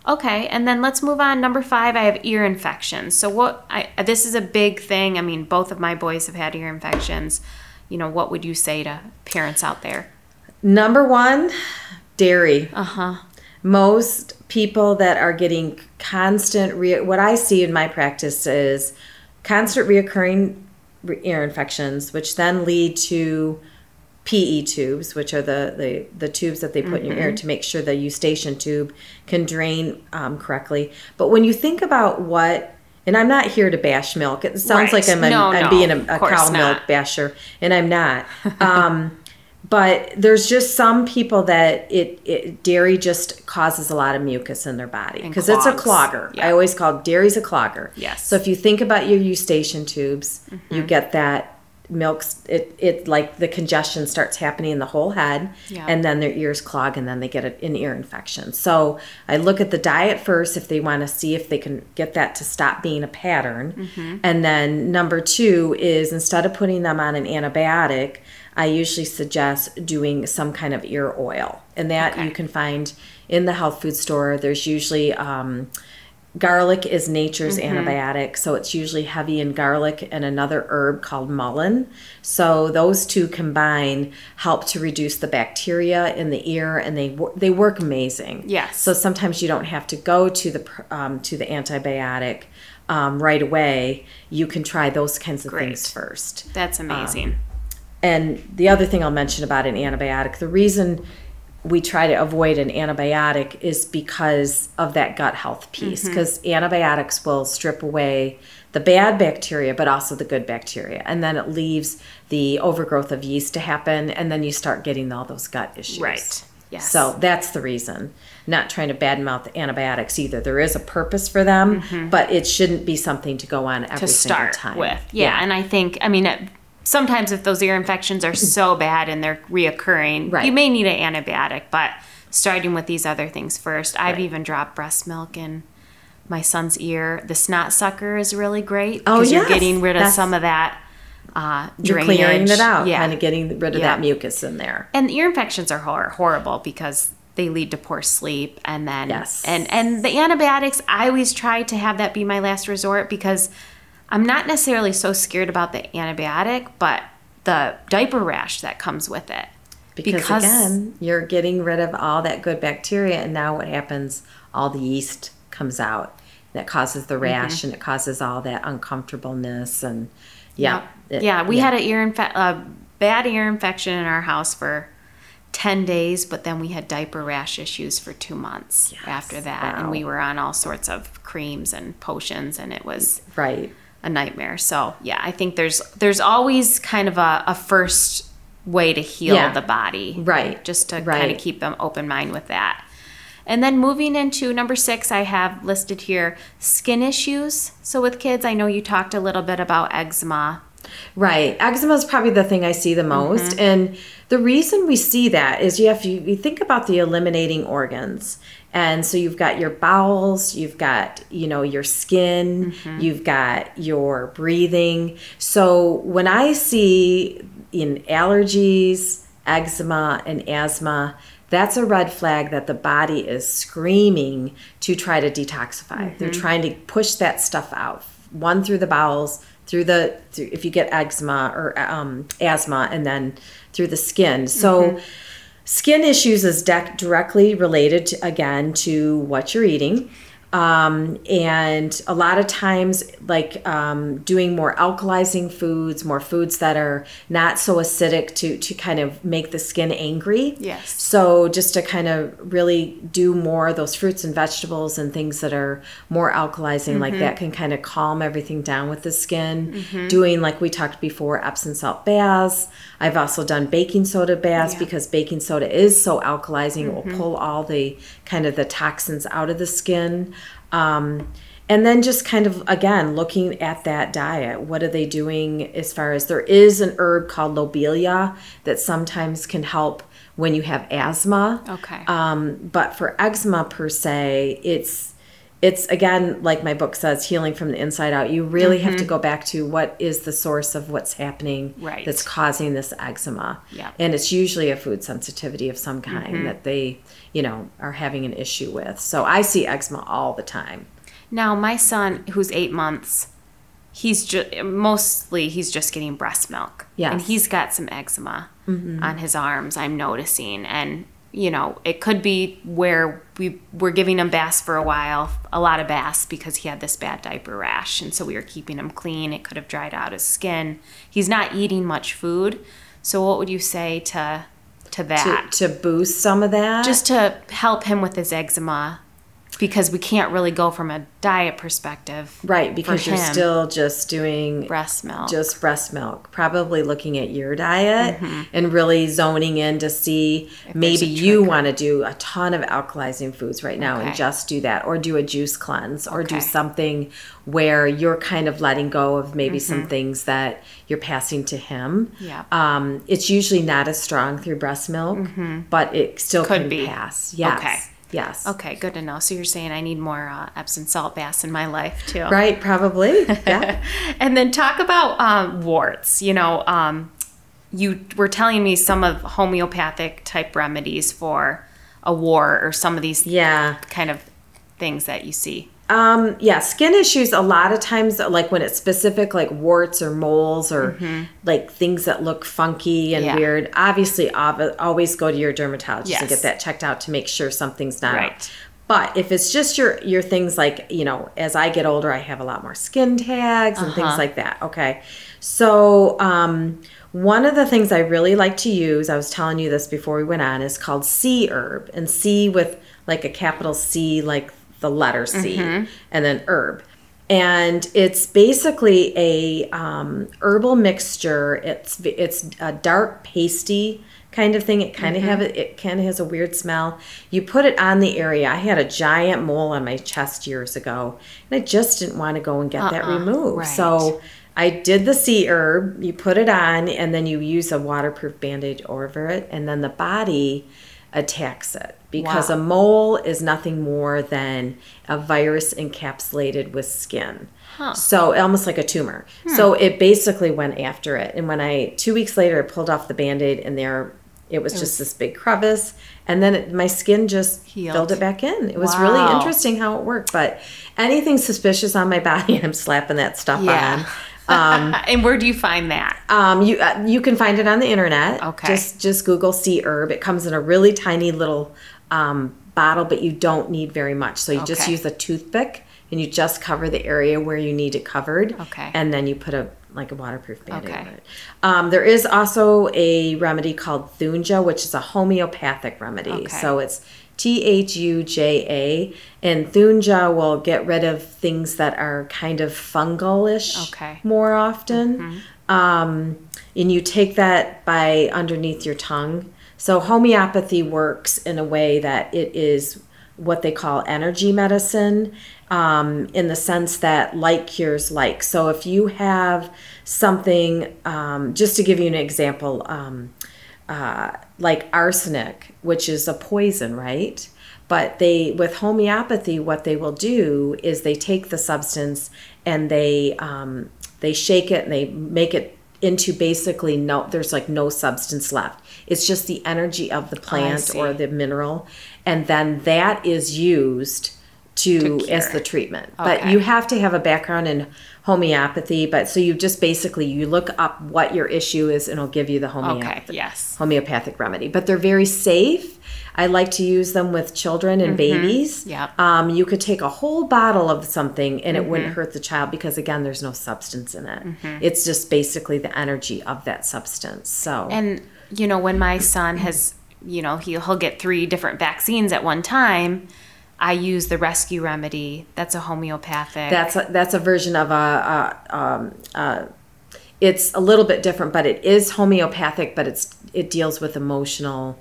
Speaker 2: Okay, and then let's move on. Number five, I have ear infections. So, what? I this is a big thing. I mean, both of my boys have had ear infections. You know, what would you say to parents out there?
Speaker 1: Number one, dairy.
Speaker 2: Uh huh.
Speaker 1: Most people that are getting constant, re- what I see in my practice is constant reoccurring re- ear infections, which then lead to PE tubes, which are the, the, the tubes that they put in your ear to make sure the eustachian tube can drain um, correctly. But when you think about what, and I'm not here to bash milk. It sounds
Speaker 2: Right.
Speaker 1: like I'm, a,
Speaker 2: No,
Speaker 1: I'm
Speaker 2: no,
Speaker 1: being a, a cow milk basher, and I'm not. Um, but there's just some people that it, it dairy just causes a lot of mucus in their body because it's a clogger.
Speaker 2: Yeah.
Speaker 1: I always call dairy's a clogger.
Speaker 2: Yes.
Speaker 1: So if you think about your eustachian tubes, you
Speaker 2: Mm-hmm.
Speaker 1: get that milk's it it like the congestion starts happening in the whole head
Speaker 2: Yeah.
Speaker 1: and then their ears clog and then they get an ear infection so i look at the diet first if they want to see if they can get that to stop being a pattern
Speaker 2: Mm-hmm.
Speaker 1: and then number two is instead of putting them on an antibiotic i usually suggest doing some kind of ear oil and that
Speaker 2: Okay.
Speaker 1: you can find in the health food store there's usually um, garlic is nature's
Speaker 2: Mm-hmm.
Speaker 1: antibiotic so it's usually heavy in garlic and another herb called mullein so those two combine help to reduce the bacteria in the ear and they they work amazing
Speaker 2: Yes.
Speaker 1: so sometimes you don't have to go to the um, to the antibiotic um, right away you can try those kinds of things first
Speaker 2: That's amazing.
Speaker 1: And the other thing I'll mention about an antibiotic, the reason we try to avoid an antibiotic is because of that gut health piece. Mm-hmm. Because antibiotics will strip away the bad bacteria, but also the good bacteria. And then it leaves the overgrowth of yeast to happen. And then you start getting all those gut issues.
Speaker 2: Right. Yes.
Speaker 1: So that's the reason. Not trying to badmouth antibiotics either. There is a purpose for them, mm-hmm. but it shouldn't be something to go on every
Speaker 2: to start
Speaker 1: time.
Speaker 2: with. Yeah, and I think I mean it, sometimes if those ear infections are so bad and they're reoccurring,
Speaker 1: Right.
Speaker 2: you may need an antibiotic. But starting with these other things first, I've
Speaker 1: Right.
Speaker 2: even dropped breast milk in my son's ear. The snot sucker is really great
Speaker 1: Oh,
Speaker 2: because you're getting rid of
Speaker 1: That's-
Speaker 2: some of that uh,
Speaker 1: You're
Speaker 2: drainage.
Speaker 1: clearing it out,
Speaker 2: Yeah,
Speaker 1: kind of getting rid of
Speaker 2: Yeah.
Speaker 1: that mucus in there.
Speaker 2: and ear infections are hor- horrible because they lead to poor sleep and then
Speaker 1: Yes.
Speaker 2: and and the antibiotics i always try to have that be my last resort because i'm not necessarily so scared about the antibiotic but the diaper rash that comes with it
Speaker 1: Because, again, you're getting rid of all that good bacteria, and now what happens? All the yeast comes out. That causes the rash, mm-hmm. and it causes all that uncomfortableness, and yeah, it-
Speaker 2: yeah we had a ear infe- a bad ear infection in our house for 10 days but then we had diaper rash issues for two months
Speaker 1: Yes.
Speaker 2: after that and we were on all sorts of creams and potions and it was
Speaker 1: right.
Speaker 2: A nightmare. So yeah, I think there's there's always kind of a, a first way to heal
Speaker 1: Yeah.
Speaker 2: the body.
Speaker 1: Right.
Speaker 2: Just to kind of keep them open mind with that. And then moving into number six, I have listed here skin issues. So with kids, I know you talked a little bit about eczema.
Speaker 1: Right. Eczema is probably the thing I see the most. Mm-hmm. And the reason we see that is you have to, you think about the eliminating organs. And so you've got your bowels, you've got, you know, your skin, you've got your breathing. So when I see in allergies, eczema and asthma, that's a red flag that the body is screaming to try to detoxify. They're trying to push that stuff out. One through the bowels, through the through, if you get eczema or um, asthma, and then through the skin. So. Mm-hmm. Skin issues is dec directly related to, again to what you're eating. Um, and a lot of times, like um, doing more alkalizing foods, more foods that are not so acidic to, to kind of make the skin angry.
Speaker 2: Yes.
Speaker 1: So, just to kind of really do more of those fruits and vegetables and things that are more alkalizing, like that, can kind of calm everything down with the skin. Doing, like we talked before, Epsom salt baths. I've also done baking soda baths
Speaker 2: Yeah.
Speaker 1: because baking soda is so alkalizing, it will pull all the kind of the toxins out of the skin. Um, and then just kind of again looking at that diet. What are they doing as far as there is an herb called lobelia that sometimes can help when you have asthma.
Speaker 2: Okay.
Speaker 1: Um, but for eczema per se, it's it's again like my book says healing from the inside out you really have to mm-hmm. go back to what is the source of what's happening
Speaker 2: Right.
Speaker 1: that's causing this eczema
Speaker 2: Yeah.
Speaker 1: and it's usually a food sensitivity of some kind mm-hmm. that they you know are having an issue with so i see eczema all the time
Speaker 2: Now, my son, who's eight months, he's just mostly he's just getting breast milk.
Speaker 1: Yes.
Speaker 2: and he's got some eczema mm-hmm. on his arms. I'm noticing, and you know, it could be where we were giving him bass for a while, a lot of bass because he had this bad diaper rash, and so we were keeping him clean. It could have dried out his skin. He's not eating much food, so what would you say to to
Speaker 1: to,
Speaker 2: that?
Speaker 1: to boost some of that
Speaker 2: just to help him with his eczema because we can't really go from a diet perspective
Speaker 1: right because you're still just doing
Speaker 2: breast milk
Speaker 1: just breast milk probably looking at your diet and really zoning in to see maybe
Speaker 2: Mm-hmm.
Speaker 1: you want to do a ton of alkalizing foods right now and just do that or do a juice cleanse or do something where you're kind of letting go of maybe
Speaker 2: Mm-hmm.
Speaker 1: some things that you're passing to him
Speaker 2: Yeah.
Speaker 1: um, it's usually not as strong through breast milk but it still
Speaker 2: Mm-hmm. Could
Speaker 1: can
Speaker 2: be.
Speaker 1: pass yes
Speaker 2: Okay.
Speaker 1: Yes.
Speaker 2: Okay good to know. So you're saying i need more uh, epsom salt baths in my life too.
Speaker 1: Right probably. Yeah.
Speaker 2: And then talk about um, warts. You know um, you were telling me some of homeopathic type remedies for a wart or some of these
Speaker 1: yeah.
Speaker 2: kind of things that you see
Speaker 1: Um, yeah, skin issues a lot of times like when it's specific like warts or moles or like things that look funky and
Speaker 2: Mm-hmm. Yeah.
Speaker 1: weird. Obviously, always go to your dermatologist and get that checked out to make sure something's not.
Speaker 2: Right.
Speaker 1: But if it's just your your things like, you know, as I get older, I have a lot more skin tags and
Speaker 2: Uh-huh.
Speaker 1: things like that. Okay. So, um one of the things I really like to use, I was telling you this before we went on, is called C herb. And C with like a capital C, like the letter C,
Speaker 2: Mm-hmm.
Speaker 1: and then herb. And it's basically a um, herbal mixture. It's it's a dark pasty kind of thing. It kind of
Speaker 2: Mm-hmm.
Speaker 1: have it. It kind of has a weird smell. You put it on the area. I had a giant mole on my chest years ago, and I just didn't want to go and get that
Speaker 2: Uh-uh,
Speaker 1: removed.
Speaker 2: right.
Speaker 1: So I did the C herb. You put it on, and then you use a waterproof bandage over it, and then the body attacks it because
Speaker 2: Wow.
Speaker 1: a mole is nothing more than a virus encapsulated with skin. So almost like a tumor.
Speaker 2: Hmm.
Speaker 1: So it basically went after it. And when I two weeks later I pulled off the band-aid and there it was just this big crevice and then it, my skin just
Speaker 2: Healed.
Speaker 1: filled it back in. It was really interesting how it worked. But anything suspicious on my body, I'm slapping that stuff
Speaker 2: Yeah.
Speaker 1: on.
Speaker 2: and where do you find that
Speaker 1: Um, you uh, you can find it on the internet.
Speaker 2: Okay.
Speaker 1: Just just Google C herb. It comes in a really tiny little um, bottle, but you don't need very much. So you just use a toothpick and you just cover the area where you need it covered.
Speaker 2: Okay.
Speaker 1: And then you put a like a waterproof band-aid
Speaker 2: Okay.
Speaker 1: it. Um, there is also a remedy called Thuja, which is a homeopathic remedy.
Speaker 2: Okay.
Speaker 1: So it's T H U J A, and Thuja will get rid of things that are kind of fungal-ish
Speaker 2: Okay.
Speaker 1: more often. Um, and you take that by underneath your tongue. So homeopathy works in a way that it is what they call energy medicine, um, in the sense that like cures like. So if you have something, um, just to give you an example, um, uh, like arsenic, which is a poison, right? But they, with homeopathy, what they will do is they take the substance and they um, they shake it and they make it into basically no. There's like no substance left. It's just the energy of the plant or the mineral, and then that is used to,
Speaker 2: To
Speaker 1: as the treatment. But you have to have a background in homeopathy. But so you just basically you look up what your issue is, and it'll give you the homeopathy
Speaker 2: okay yes
Speaker 1: homeopathic remedy, but they're very safe. I like to use them with children and babies.
Speaker 2: Mm-hmm. Yep.
Speaker 1: Um, you could take a whole bottle of something and it wouldn't hurt the child because, again, there's no substance in it. It's just basically the energy of that substance. So,
Speaker 2: And you know, when my son has, you know, he'll, he'll get three different vaccines at one time. I use the rescue remedy. That's a homeopathic.
Speaker 1: that's a, that's a version of a, a, um, uh, it's a little bit different, but it is homeopathic, but it's it deals with emotional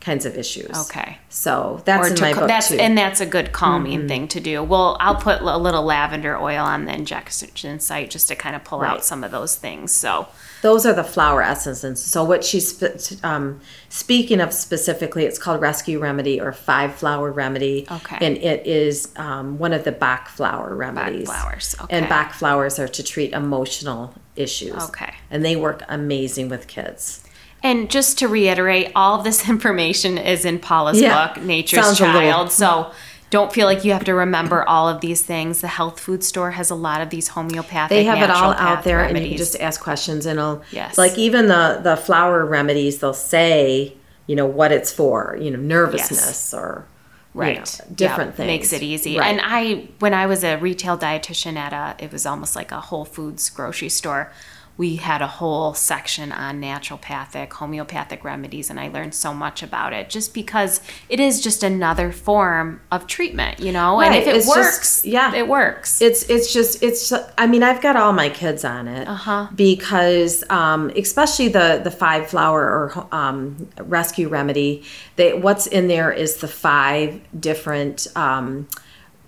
Speaker 1: kinds of issues.
Speaker 2: Okay.
Speaker 1: So that's
Speaker 2: Or
Speaker 1: in my book
Speaker 2: that's
Speaker 1: too. Mm-hmm.
Speaker 2: and that's a good calming thing to do. Well, I'll put a little lavender oil on the injection site just to kind of pull
Speaker 1: Right.
Speaker 2: out some of those things. So
Speaker 1: Those are the flower essences. So what she's um, speaking of specifically, it's called Rescue Remedy or Five Flower Remedy.
Speaker 2: Okay.
Speaker 1: And it is um, one of the Bach flower remedies.
Speaker 2: flowers, Okay. And.
Speaker 1: Bach flowers are to treat emotional issues.
Speaker 2: Okay.
Speaker 1: And they work amazing with kids.
Speaker 2: And just to reiterate, all of this information is in Paula's
Speaker 1: Yeah.
Speaker 2: book, Nature's
Speaker 1: Sounds
Speaker 2: Child. So don't feel like you have to remember all of these things. The health food store has a lot of these homeopathic.
Speaker 1: They have it all out there, and you can just ask questions, and it'll
Speaker 2: Yes.
Speaker 1: like even the the flower remedies. They'll say, you know, what it's for. You know, nervousness or you know,
Speaker 2: right
Speaker 1: different
Speaker 2: Yeah,
Speaker 1: things
Speaker 2: makes it easy
Speaker 1: Right.
Speaker 2: and i when i was a retail dietitian at a it was almost like a whole foods grocery store we had a whole section on naturopathic homeopathic remedies and i learned so much about it just because it is just another form of treatment you know and if it
Speaker 1: it's just-
Speaker 2: works
Speaker 1: yeah.
Speaker 2: it works
Speaker 1: It's it's just it's I mean I've got all my kids on it
Speaker 2: Uh-huh.
Speaker 1: because um, especially the the five flower or um, rescue remedy they what's in there is the five different um,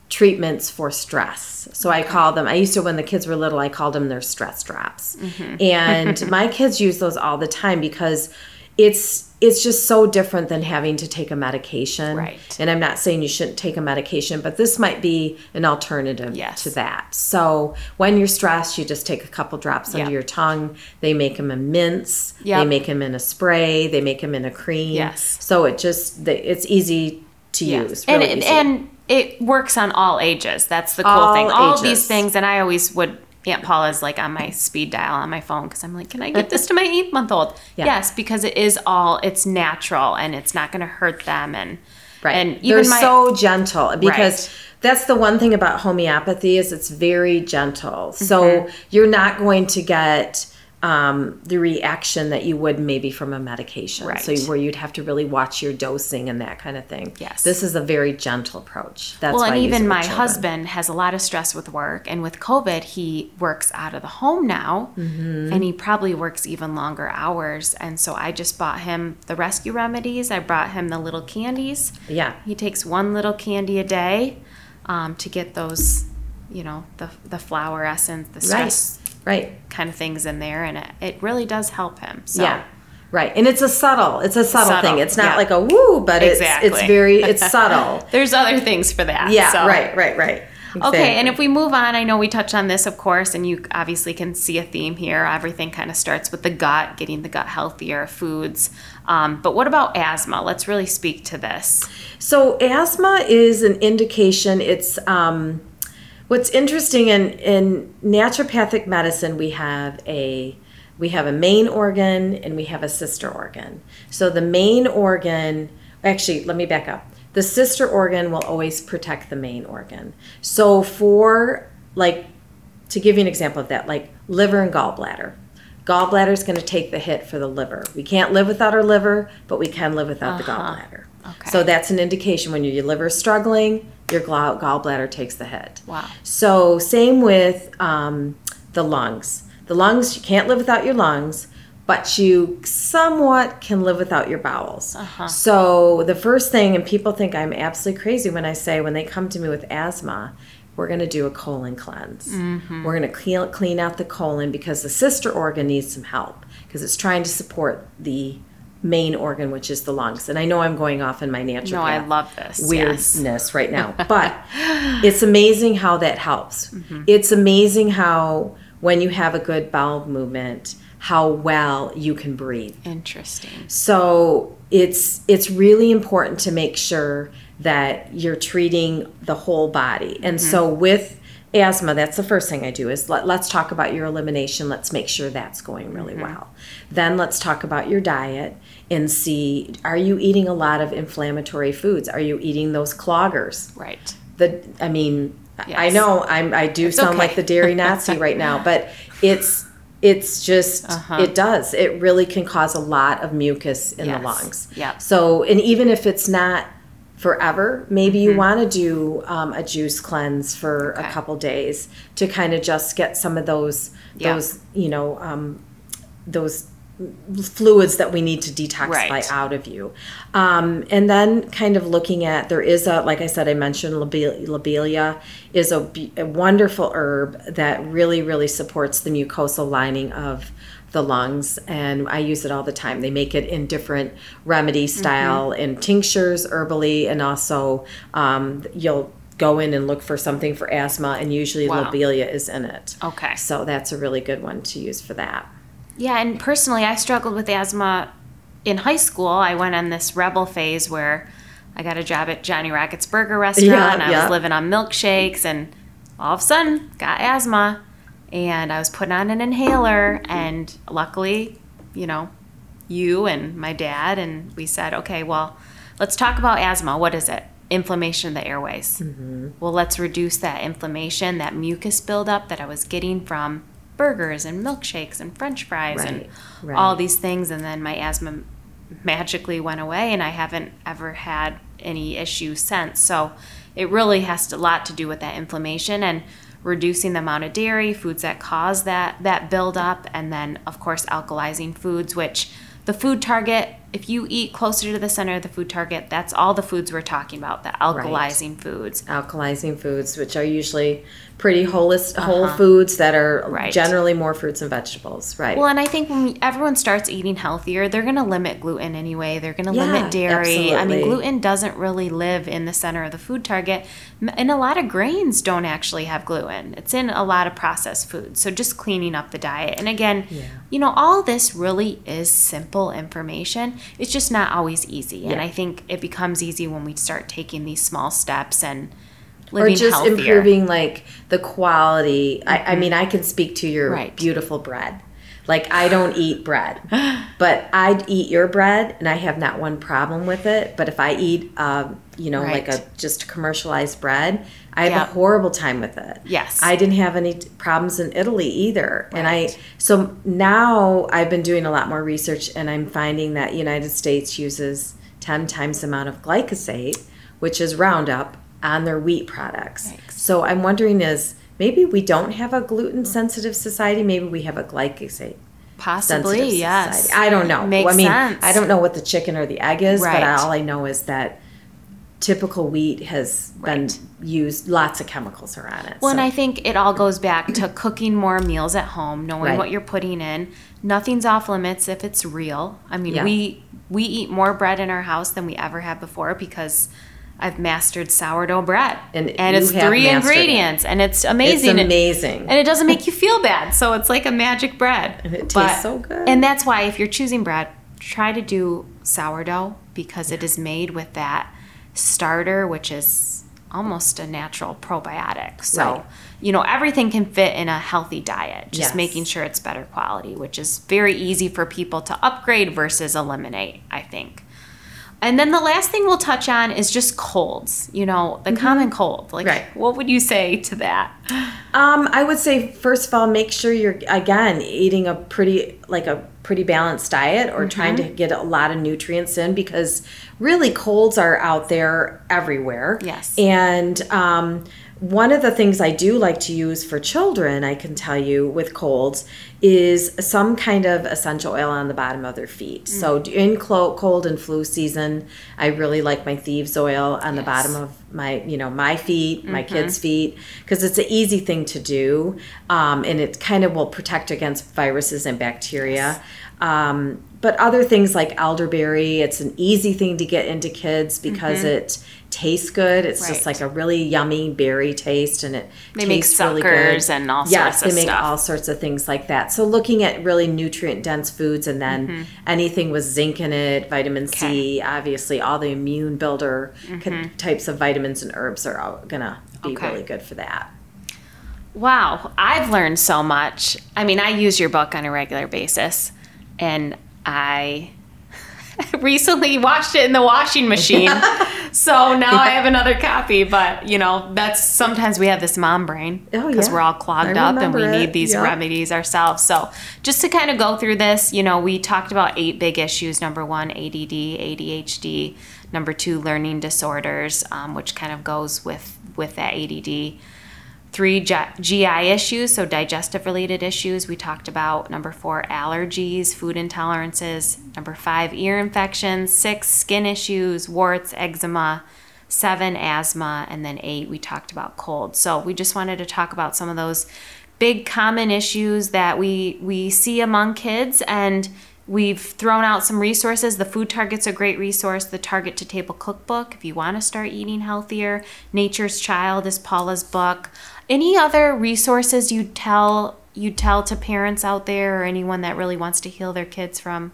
Speaker 1: treatments for stress. So I call them I used to when the kids were little I called them their stress drops.
Speaker 2: Mm-hmm.
Speaker 1: And my kids use those all the time because it's it's just so different than having to take a medication.
Speaker 2: Right.
Speaker 1: And I'm not saying you shouldn't take a medication, but this might be an alternative
Speaker 2: Yes.
Speaker 1: to that. So when you're stressed, you just take a couple drops under your tongue. They make them in mints. They make them in a spray. They make them in a cream.
Speaker 2: Yes.
Speaker 1: So it just it's easy to
Speaker 2: Yes.
Speaker 1: use.
Speaker 2: and
Speaker 1: really
Speaker 2: it,
Speaker 1: easy.
Speaker 2: and it works on all ages. That's the cool
Speaker 1: All
Speaker 2: thing. All
Speaker 1: ages.
Speaker 2: these things, and I always would. Aunt Paula's like on my speed dial on my phone because I'm like, can I get this to my eight month old?
Speaker 1: Yeah.
Speaker 2: Yes, because it is all it's natural and it's not going to hurt them and
Speaker 1: Right.
Speaker 2: and
Speaker 1: They're
Speaker 2: my
Speaker 1: so gentle because
Speaker 2: Right.
Speaker 1: that's the one thing about homeopathy is it's very gentle. So
Speaker 2: Mm-hmm.
Speaker 1: you're not going to get um, the reaction that you would maybe from a medication.
Speaker 2: Right.
Speaker 1: So where you'd have to really watch your dosing and that kind of thing.
Speaker 2: Yes.
Speaker 1: This is a very gentle approach. That's
Speaker 2: well,
Speaker 1: why
Speaker 2: and even my
Speaker 1: children.
Speaker 2: husband has a lot of stress with work, and with COVID, he works out of the home now,
Speaker 1: Mm-hmm.
Speaker 2: and he probably works even longer hours. And so I just bought him the rescue remedies. I brought him the little candies.
Speaker 1: Yeah.
Speaker 2: He takes one little candy a day um, to get those, you know, the the flower essence, the stress
Speaker 1: Right.
Speaker 2: kind of things in there, and it, it really does help him. So.
Speaker 1: Yeah. Right. And it's a subtle, it's a subtle,
Speaker 2: Subtle,
Speaker 1: thing. It's not
Speaker 2: yeah.
Speaker 1: like a woo, but it's it's very it's subtle.
Speaker 2: There's other things for that.
Speaker 1: Yeah,
Speaker 2: so.
Speaker 1: right, right, right.
Speaker 2: Okay, and if we move on, I know we touched on this, of course, and you obviously can see a theme here. Everything kind of starts with the gut, getting the gut healthier, foods. Um, but what about asthma? Let's really speak to this.
Speaker 1: So asthma is an indication. It's um, what's interesting in in naturopathic medicine. We have a we have a main organ and we have a sister organ. So the main organ, actually, let me back up. The sister organ will always protect the main organ. So for like to give you an example of that, like liver and gallbladder. Gallbladder is going to take the hit for the liver. We can't live without our liver, but we can live without the uh-huh. gallbladder.
Speaker 2: Okay.
Speaker 1: So that's an indication when your liver is struggling, your gall- gallbladder takes the hit.
Speaker 2: Wow.
Speaker 1: So same with um, the lungs. The lungs, you can't live without your lungs, but you somewhat can live without your bowels. Uh-huh. So the first thing, and people think I'm absolutely crazy when I say when they come to me with asthma, we're going to do a colon cleanse. Mm-hmm. We're going to clean, clean out the colon because the sister organ needs some help because it's trying to support the main organ, which is the lungs. And I know I'm going off in my natural
Speaker 2: No, I love this.
Speaker 1: weirdness
Speaker 2: Yes.
Speaker 1: right now. But it's amazing how that helps. Mm-hmm. It's amazing how when you have a good bowel movement, how well you can breathe.
Speaker 2: Interesting.
Speaker 1: So it's it's really important to make sure that you're treating the whole body. And so mm-hmm. with asthma, that's the first thing I do is let, let's talk about your elimination. Let's make sure that's going really well. Then let's talk about your diet and see are you eating a lot of inflammatory foods? Are you eating those cloggers?
Speaker 2: Right.
Speaker 1: the I mean I know I'm I do sound
Speaker 2: okay.
Speaker 1: like the dairy Nazi right now, but it's it's just
Speaker 2: Uh-huh.
Speaker 1: it does. It really can cause a lot of mucus in
Speaker 2: Yes.
Speaker 1: the lungs.
Speaker 2: yeah
Speaker 1: So and even if it's not forever, maybe you want to do um, a juice cleanse for
Speaker 2: Mm-hmm. Okay.
Speaker 1: a couple days to kind of just get some of those
Speaker 2: Yeah.
Speaker 1: those you know um, those fluids that we need to detoxify
Speaker 2: Right.
Speaker 1: out of you. Um, and then kind of looking at there is a like I said I mentioned lobe- lobelia is a, a wonderful herb that really really supports the mucosal lining of the lungs and I use it all the time. They make it in different remedy
Speaker 2: Mm-hmm.
Speaker 1: style in tinctures herbally and also um, you'll go in and look for something for asthma and usually
Speaker 2: Wow.
Speaker 1: lobelia is in it.
Speaker 2: Okay.
Speaker 1: So that's a really good one to use for that.
Speaker 2: Yeah, and personally, I struggled with asthma in high school. I went on this rebel phase where I got a job at Johnny Rockets Burger Restaurant.
Speaker 1: Yeah,
Speaker 2: and I
Speaker 1: yeah.
Speaker 2: was living on milkshakes, and all of a sudden, got asthma. And I was putting on an inhaler, and luckily, you know, you and my dad, and we said, okay, well, let's talk about asthma. What is it? Inflammation of the airways.
Speaker 1: Mm-hmm.
Speaker 2: Well, let's reduce that inflammation, that mucus buildup that I was getting from burgers and milkshakes and french fries and
Speaker 1: Right, right.
Speaker 2: all these things. And then my asthma magically went away, and I haven't ever had any issues since. So it really has a lot to do with that inflammation and reducing the amount of dairy, foods that cause that, that buildup, and then, of course, alkalizing foods, which the food target, if you eat closer to the center of the food target, that's all the foods we're talking about, the alkalizing foods.
Speaker 1: alkalizing foods, which are usually pretty holist, whole foods that are
Speaker 2: Uh-huh. Right.
Speaker 1: generally more fruits and vegetables, right?
Speaker 2: Well, and I think when everyone starts eating healthier, they're going to limit gluten anyway. They're going to
Speaker 1: Yeah,
Speaker 2: limit dairy. I mean, gluten doesn't really live in the center of the food target. And a lot of grains don't actually have gluten. It's in a lot of processed foods. So just cleaning up the diet. And again, you know, all this really is simple information. It's just not always easy. And I think it becomes easy when we start taking these small steps and
Speaker 1: or
Speaker 2: living
Speaker 1: just
Speaker 2: healthier.
Speaker 1: improving like the quality. I, I mean, I can speak to your
Speaker 2: Right.
Speaker 1: beautiful bread. Like I don't eat bread, but I'd eat your bread, and I have not one problem with it. But if I eat, um, you know, like a just commercialized bread, I have
Speaker 2: Yeah.
Speaker 1: a horrible time with it.
Speaker 2: Yes.
Speaker 1: I didn't have any problems in Italy either, Right. and I so now I've been doing a lot more research, and I'm finding that United States uses ten times the amount of glyphosate, which is Roundup, on their wheat products.
Speaker 2: Yikes.
Speaker 1: So I'm wondering is maybe we don't have a gluten sensitive society, maybe we have a glyphosate
Speaker 2: Possibly, yes.
Speaker 1: society. I don't know.
Speaker 2: Makes
Speaker 1: I mean,
Speaker 2: sense.
Speaker 1: I don't know what the chicken or the egg is,
Speaker 2: Right.
Speaker 1: but all I know is that typical wheat has
Speaker 2: Right.
Speaker 1: been used lots of chemicals are on it.
Speaker 2: Well, and I think it all goes back to cooking more meals at home, knowing
Speaker 1: Right.
Speaker 2: what you're putting in. Nothing's off limits if it's real. I mean,
Speaker 1: Yeah.
Speaker 2: we we eat more bread in our house than we ever have before because I've mastered sourdough bread,
Speaker 1: And
Speaker 2: and it's three
Speaker 1: mastered it.
Speaker 2: ingredients, and it's
Speaker 1: it's
Speaker 2: amazing.
Speaker 1: amazing.
Speaker 2: and it doesn't make you feel bad. So it's like a magic bread.
Speaker 1: And it tastes so good.
Speaker 2: And that's why if you're choosing bread, try to do sourdough because it is made with that starter, which is almost a natural probiotic. So,
Speaker 1: Right.
Speaker 2: you know, everything can fit in a healthy diet, just
Speaker 1: Yes.
Speaker 2: making sure it's better quality, which is very easy for people to upgrade versus eliminate, I think. And then the last thing we'll touch on is just colds, you know, the common cold. Like,
Speaker 1: Mm-hmm. Right.
Speaker 2: what would you say to that?
Speaker 1: Um, I would say first of all, make sure you're again eating a pretty like a pretty balanced diet or trying
Speaker 2: Mm-hmm.
Speaker 1: to get a lot of nutrients in because really colds are out there everywhere.
Speaker 2: Yes.
Speaker 1: And um, one of the things I do like to use for children, I can tell you with colds, is some kind of essential oil on the bottom of their feet.
Speaker 2: Mm.
Speaker 1: So in cold and flu season, I really like my thieves oil on the bottom of my you know my feet my
Speaker 2: Mm-hmm.
Speaker 1: kids feet because it's an easy thing to do um, and it kind of will protect against viruses and bacteria um, but other things like elderberry it's an easy thing to get into kids because it tastes good it's just
Speaker 2: Mm-hmm.
Speaker 1: Like a really yummy berry taste and it
Speaker 2: They
Speaker 1: tastes really good.
Speaker 2: and all
Speaker 1: yes
Speaker 2: sorts of
Speaker 1: they make
Speaker 2: stuff.
Speaker 1: all sorts of things like that so looking at really nutrient dense foods and then anything with zinc in it vitamin c obviously all the immune builder co- types of vitamins and herbs are all gonna be
Speaker 2: Okay.
Speaker 1: really good for that
Speaker 2: Wow, I've learned so much. I mean, I use your book on a regular basis, and I recently washed it in the washing machine. so now I have another copy, but you know, that's sometimes we have this mom brain
Speaker 1: Oh,
Speaker 2: because
Speaker 1: yeah.
Speaker 2: we're all clogged
Speaker 1: I
Speaker 2: up and we
Speaker 1: it.
Speaker 2: need these
Speaker 1: Yep.
Speaker 2: remedies ourselves. So, just to kind of go through this, you know, we talked about eight big issues. Number one, ADD, ADHD. Number two, learning disorders, um, which kind of goes with with that ADD three GI issues, so digestive related issues. We talked about number four, allergies, food intolerances. Number five, ear infections. Six, skin issues, warts, eczema. Seven, asthma. And then eight, we talked about cold. So we just wanted to talk about some of those big common issues that we, we see among kids and We've thrown out some resources. The Food Target's a great resource. The Target to Table Cookbook, if you want to start eating healthier. Nature's Child is Paula's book. Any other resources you tell you tell to parents out there or anyone that really wants to heal their kids from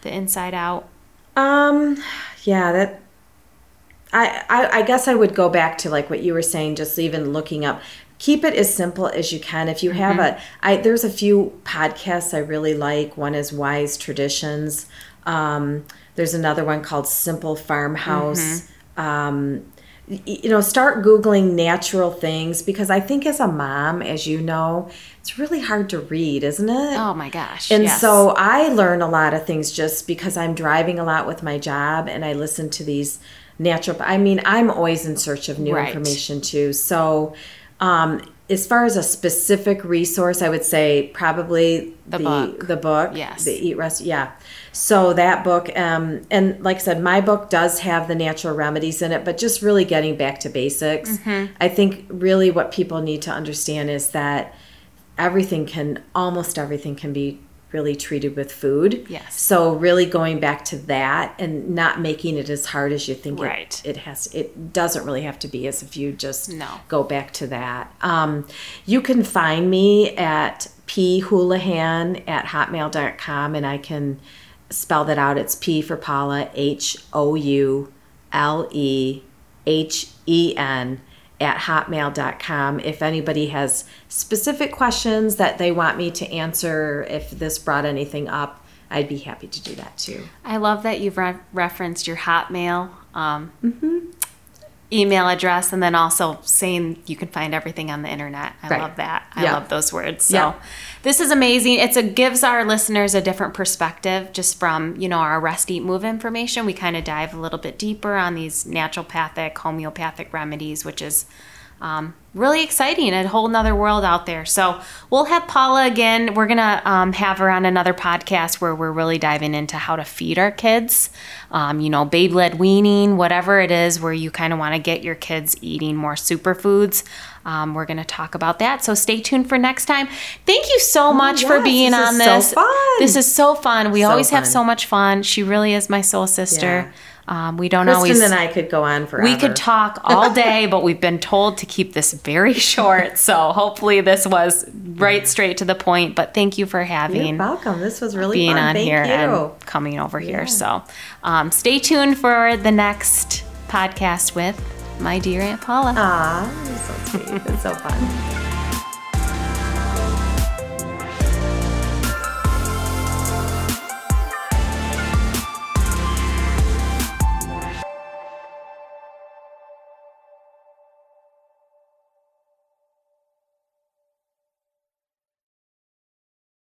Speaker 2: the inside out?
Speaker 1: Um, yeah, that. I, I, I guess I would go back to like what you were saying, just even looking up keep it as simple as you can if you have mm-hmm. a I, there's a few podcasts i really like one is wise traditions um, there's another one called simple farmhouse mm-hmm. um, you know start googling natural things because i think as a mom as you know it's really hard to read isn't it
Speaker 2: oh my gosh
Speaker 1: and
Speaker 2: yes.
Speaker 1: so i learn a lot of things just because i'm driving a lot with my job and i listen to these natural i mean i'm always in search of new right. information too so um, as far as a specific resource, I would say probably
Speaker 2: the, the book.
Speaker 1: The book.
Speaker 2: Yes.
Speaker 1: The Eat Rest. Yeah. So that book, um, and like I said, my book does have the natural remedies in it, but just really getting back to basics. Mm-hmm. I think really what people need to understand is that everything can, almost everything can be really treated with food.
Speaker 2: Yes.
Speaker 1: So really going back to that and not making it as hard as you think
Speaker 2: right.
Speaker 1: it, it has. It doesn't really have to be as if you just
Speaker 2: no.
Speaker 1: go back to that. Um, you can find me at p phoulihan at hotmail.com and I can spell that out. It's P for Paula, H O U L E H E N at hotmail.com if anybody has specific questions that they want me to answer if this brought anything up i'd be happy to do that too
Speaker 2: i love that you've re- referenced your hotmail um, mm-hmm. Email address and then also saying you can find everything on the internet. I right. love that. I love those words. So this is amazing. It's a gives our listeners a different perspective just from you know our rest eat move information. We kind of dive a little bit deeper on these naturopathic homeopathic remedies which is um, really exciting a whole nother world out there. So we'll have paula again. We're gonna um, have her on another podcast where we're really diving into how to feed our kids. Um, you know baby led weaning whatever it is where you kind of want to get your kids eating more superfoods. Um, we're going to talk about that. So stay tuned for next time. Thank you so oh, much yes, for being on
Speaker 1: this
Speaker 2: on this.
Speaker 1: so fun.
Speaker 2: this is so fun. We so always fun. have so much fun. She really is my soul sister. Yeah. Um, we don't
Speaker 1: Kristen
Speaker 2: always.
Speaker 1: and I could go on forever.
Speaker 2: We could talk all day, but we've been told to keep this very short. So hopefully this was right straight to the point. But thank you for having.
Speaker 1: You're welcome. This was really
Speaker 2: being
Speaker 1: fun.
Speaker 2: on
Speaker 1: thank
Speaker 2: here
Speaker 1: you.
Speaker 2: and coming over yeah. here. So um, stay tuned for the next podcast with my dear Aunt Paula.
Speaker 1: Ah, so sweet. it's so fun.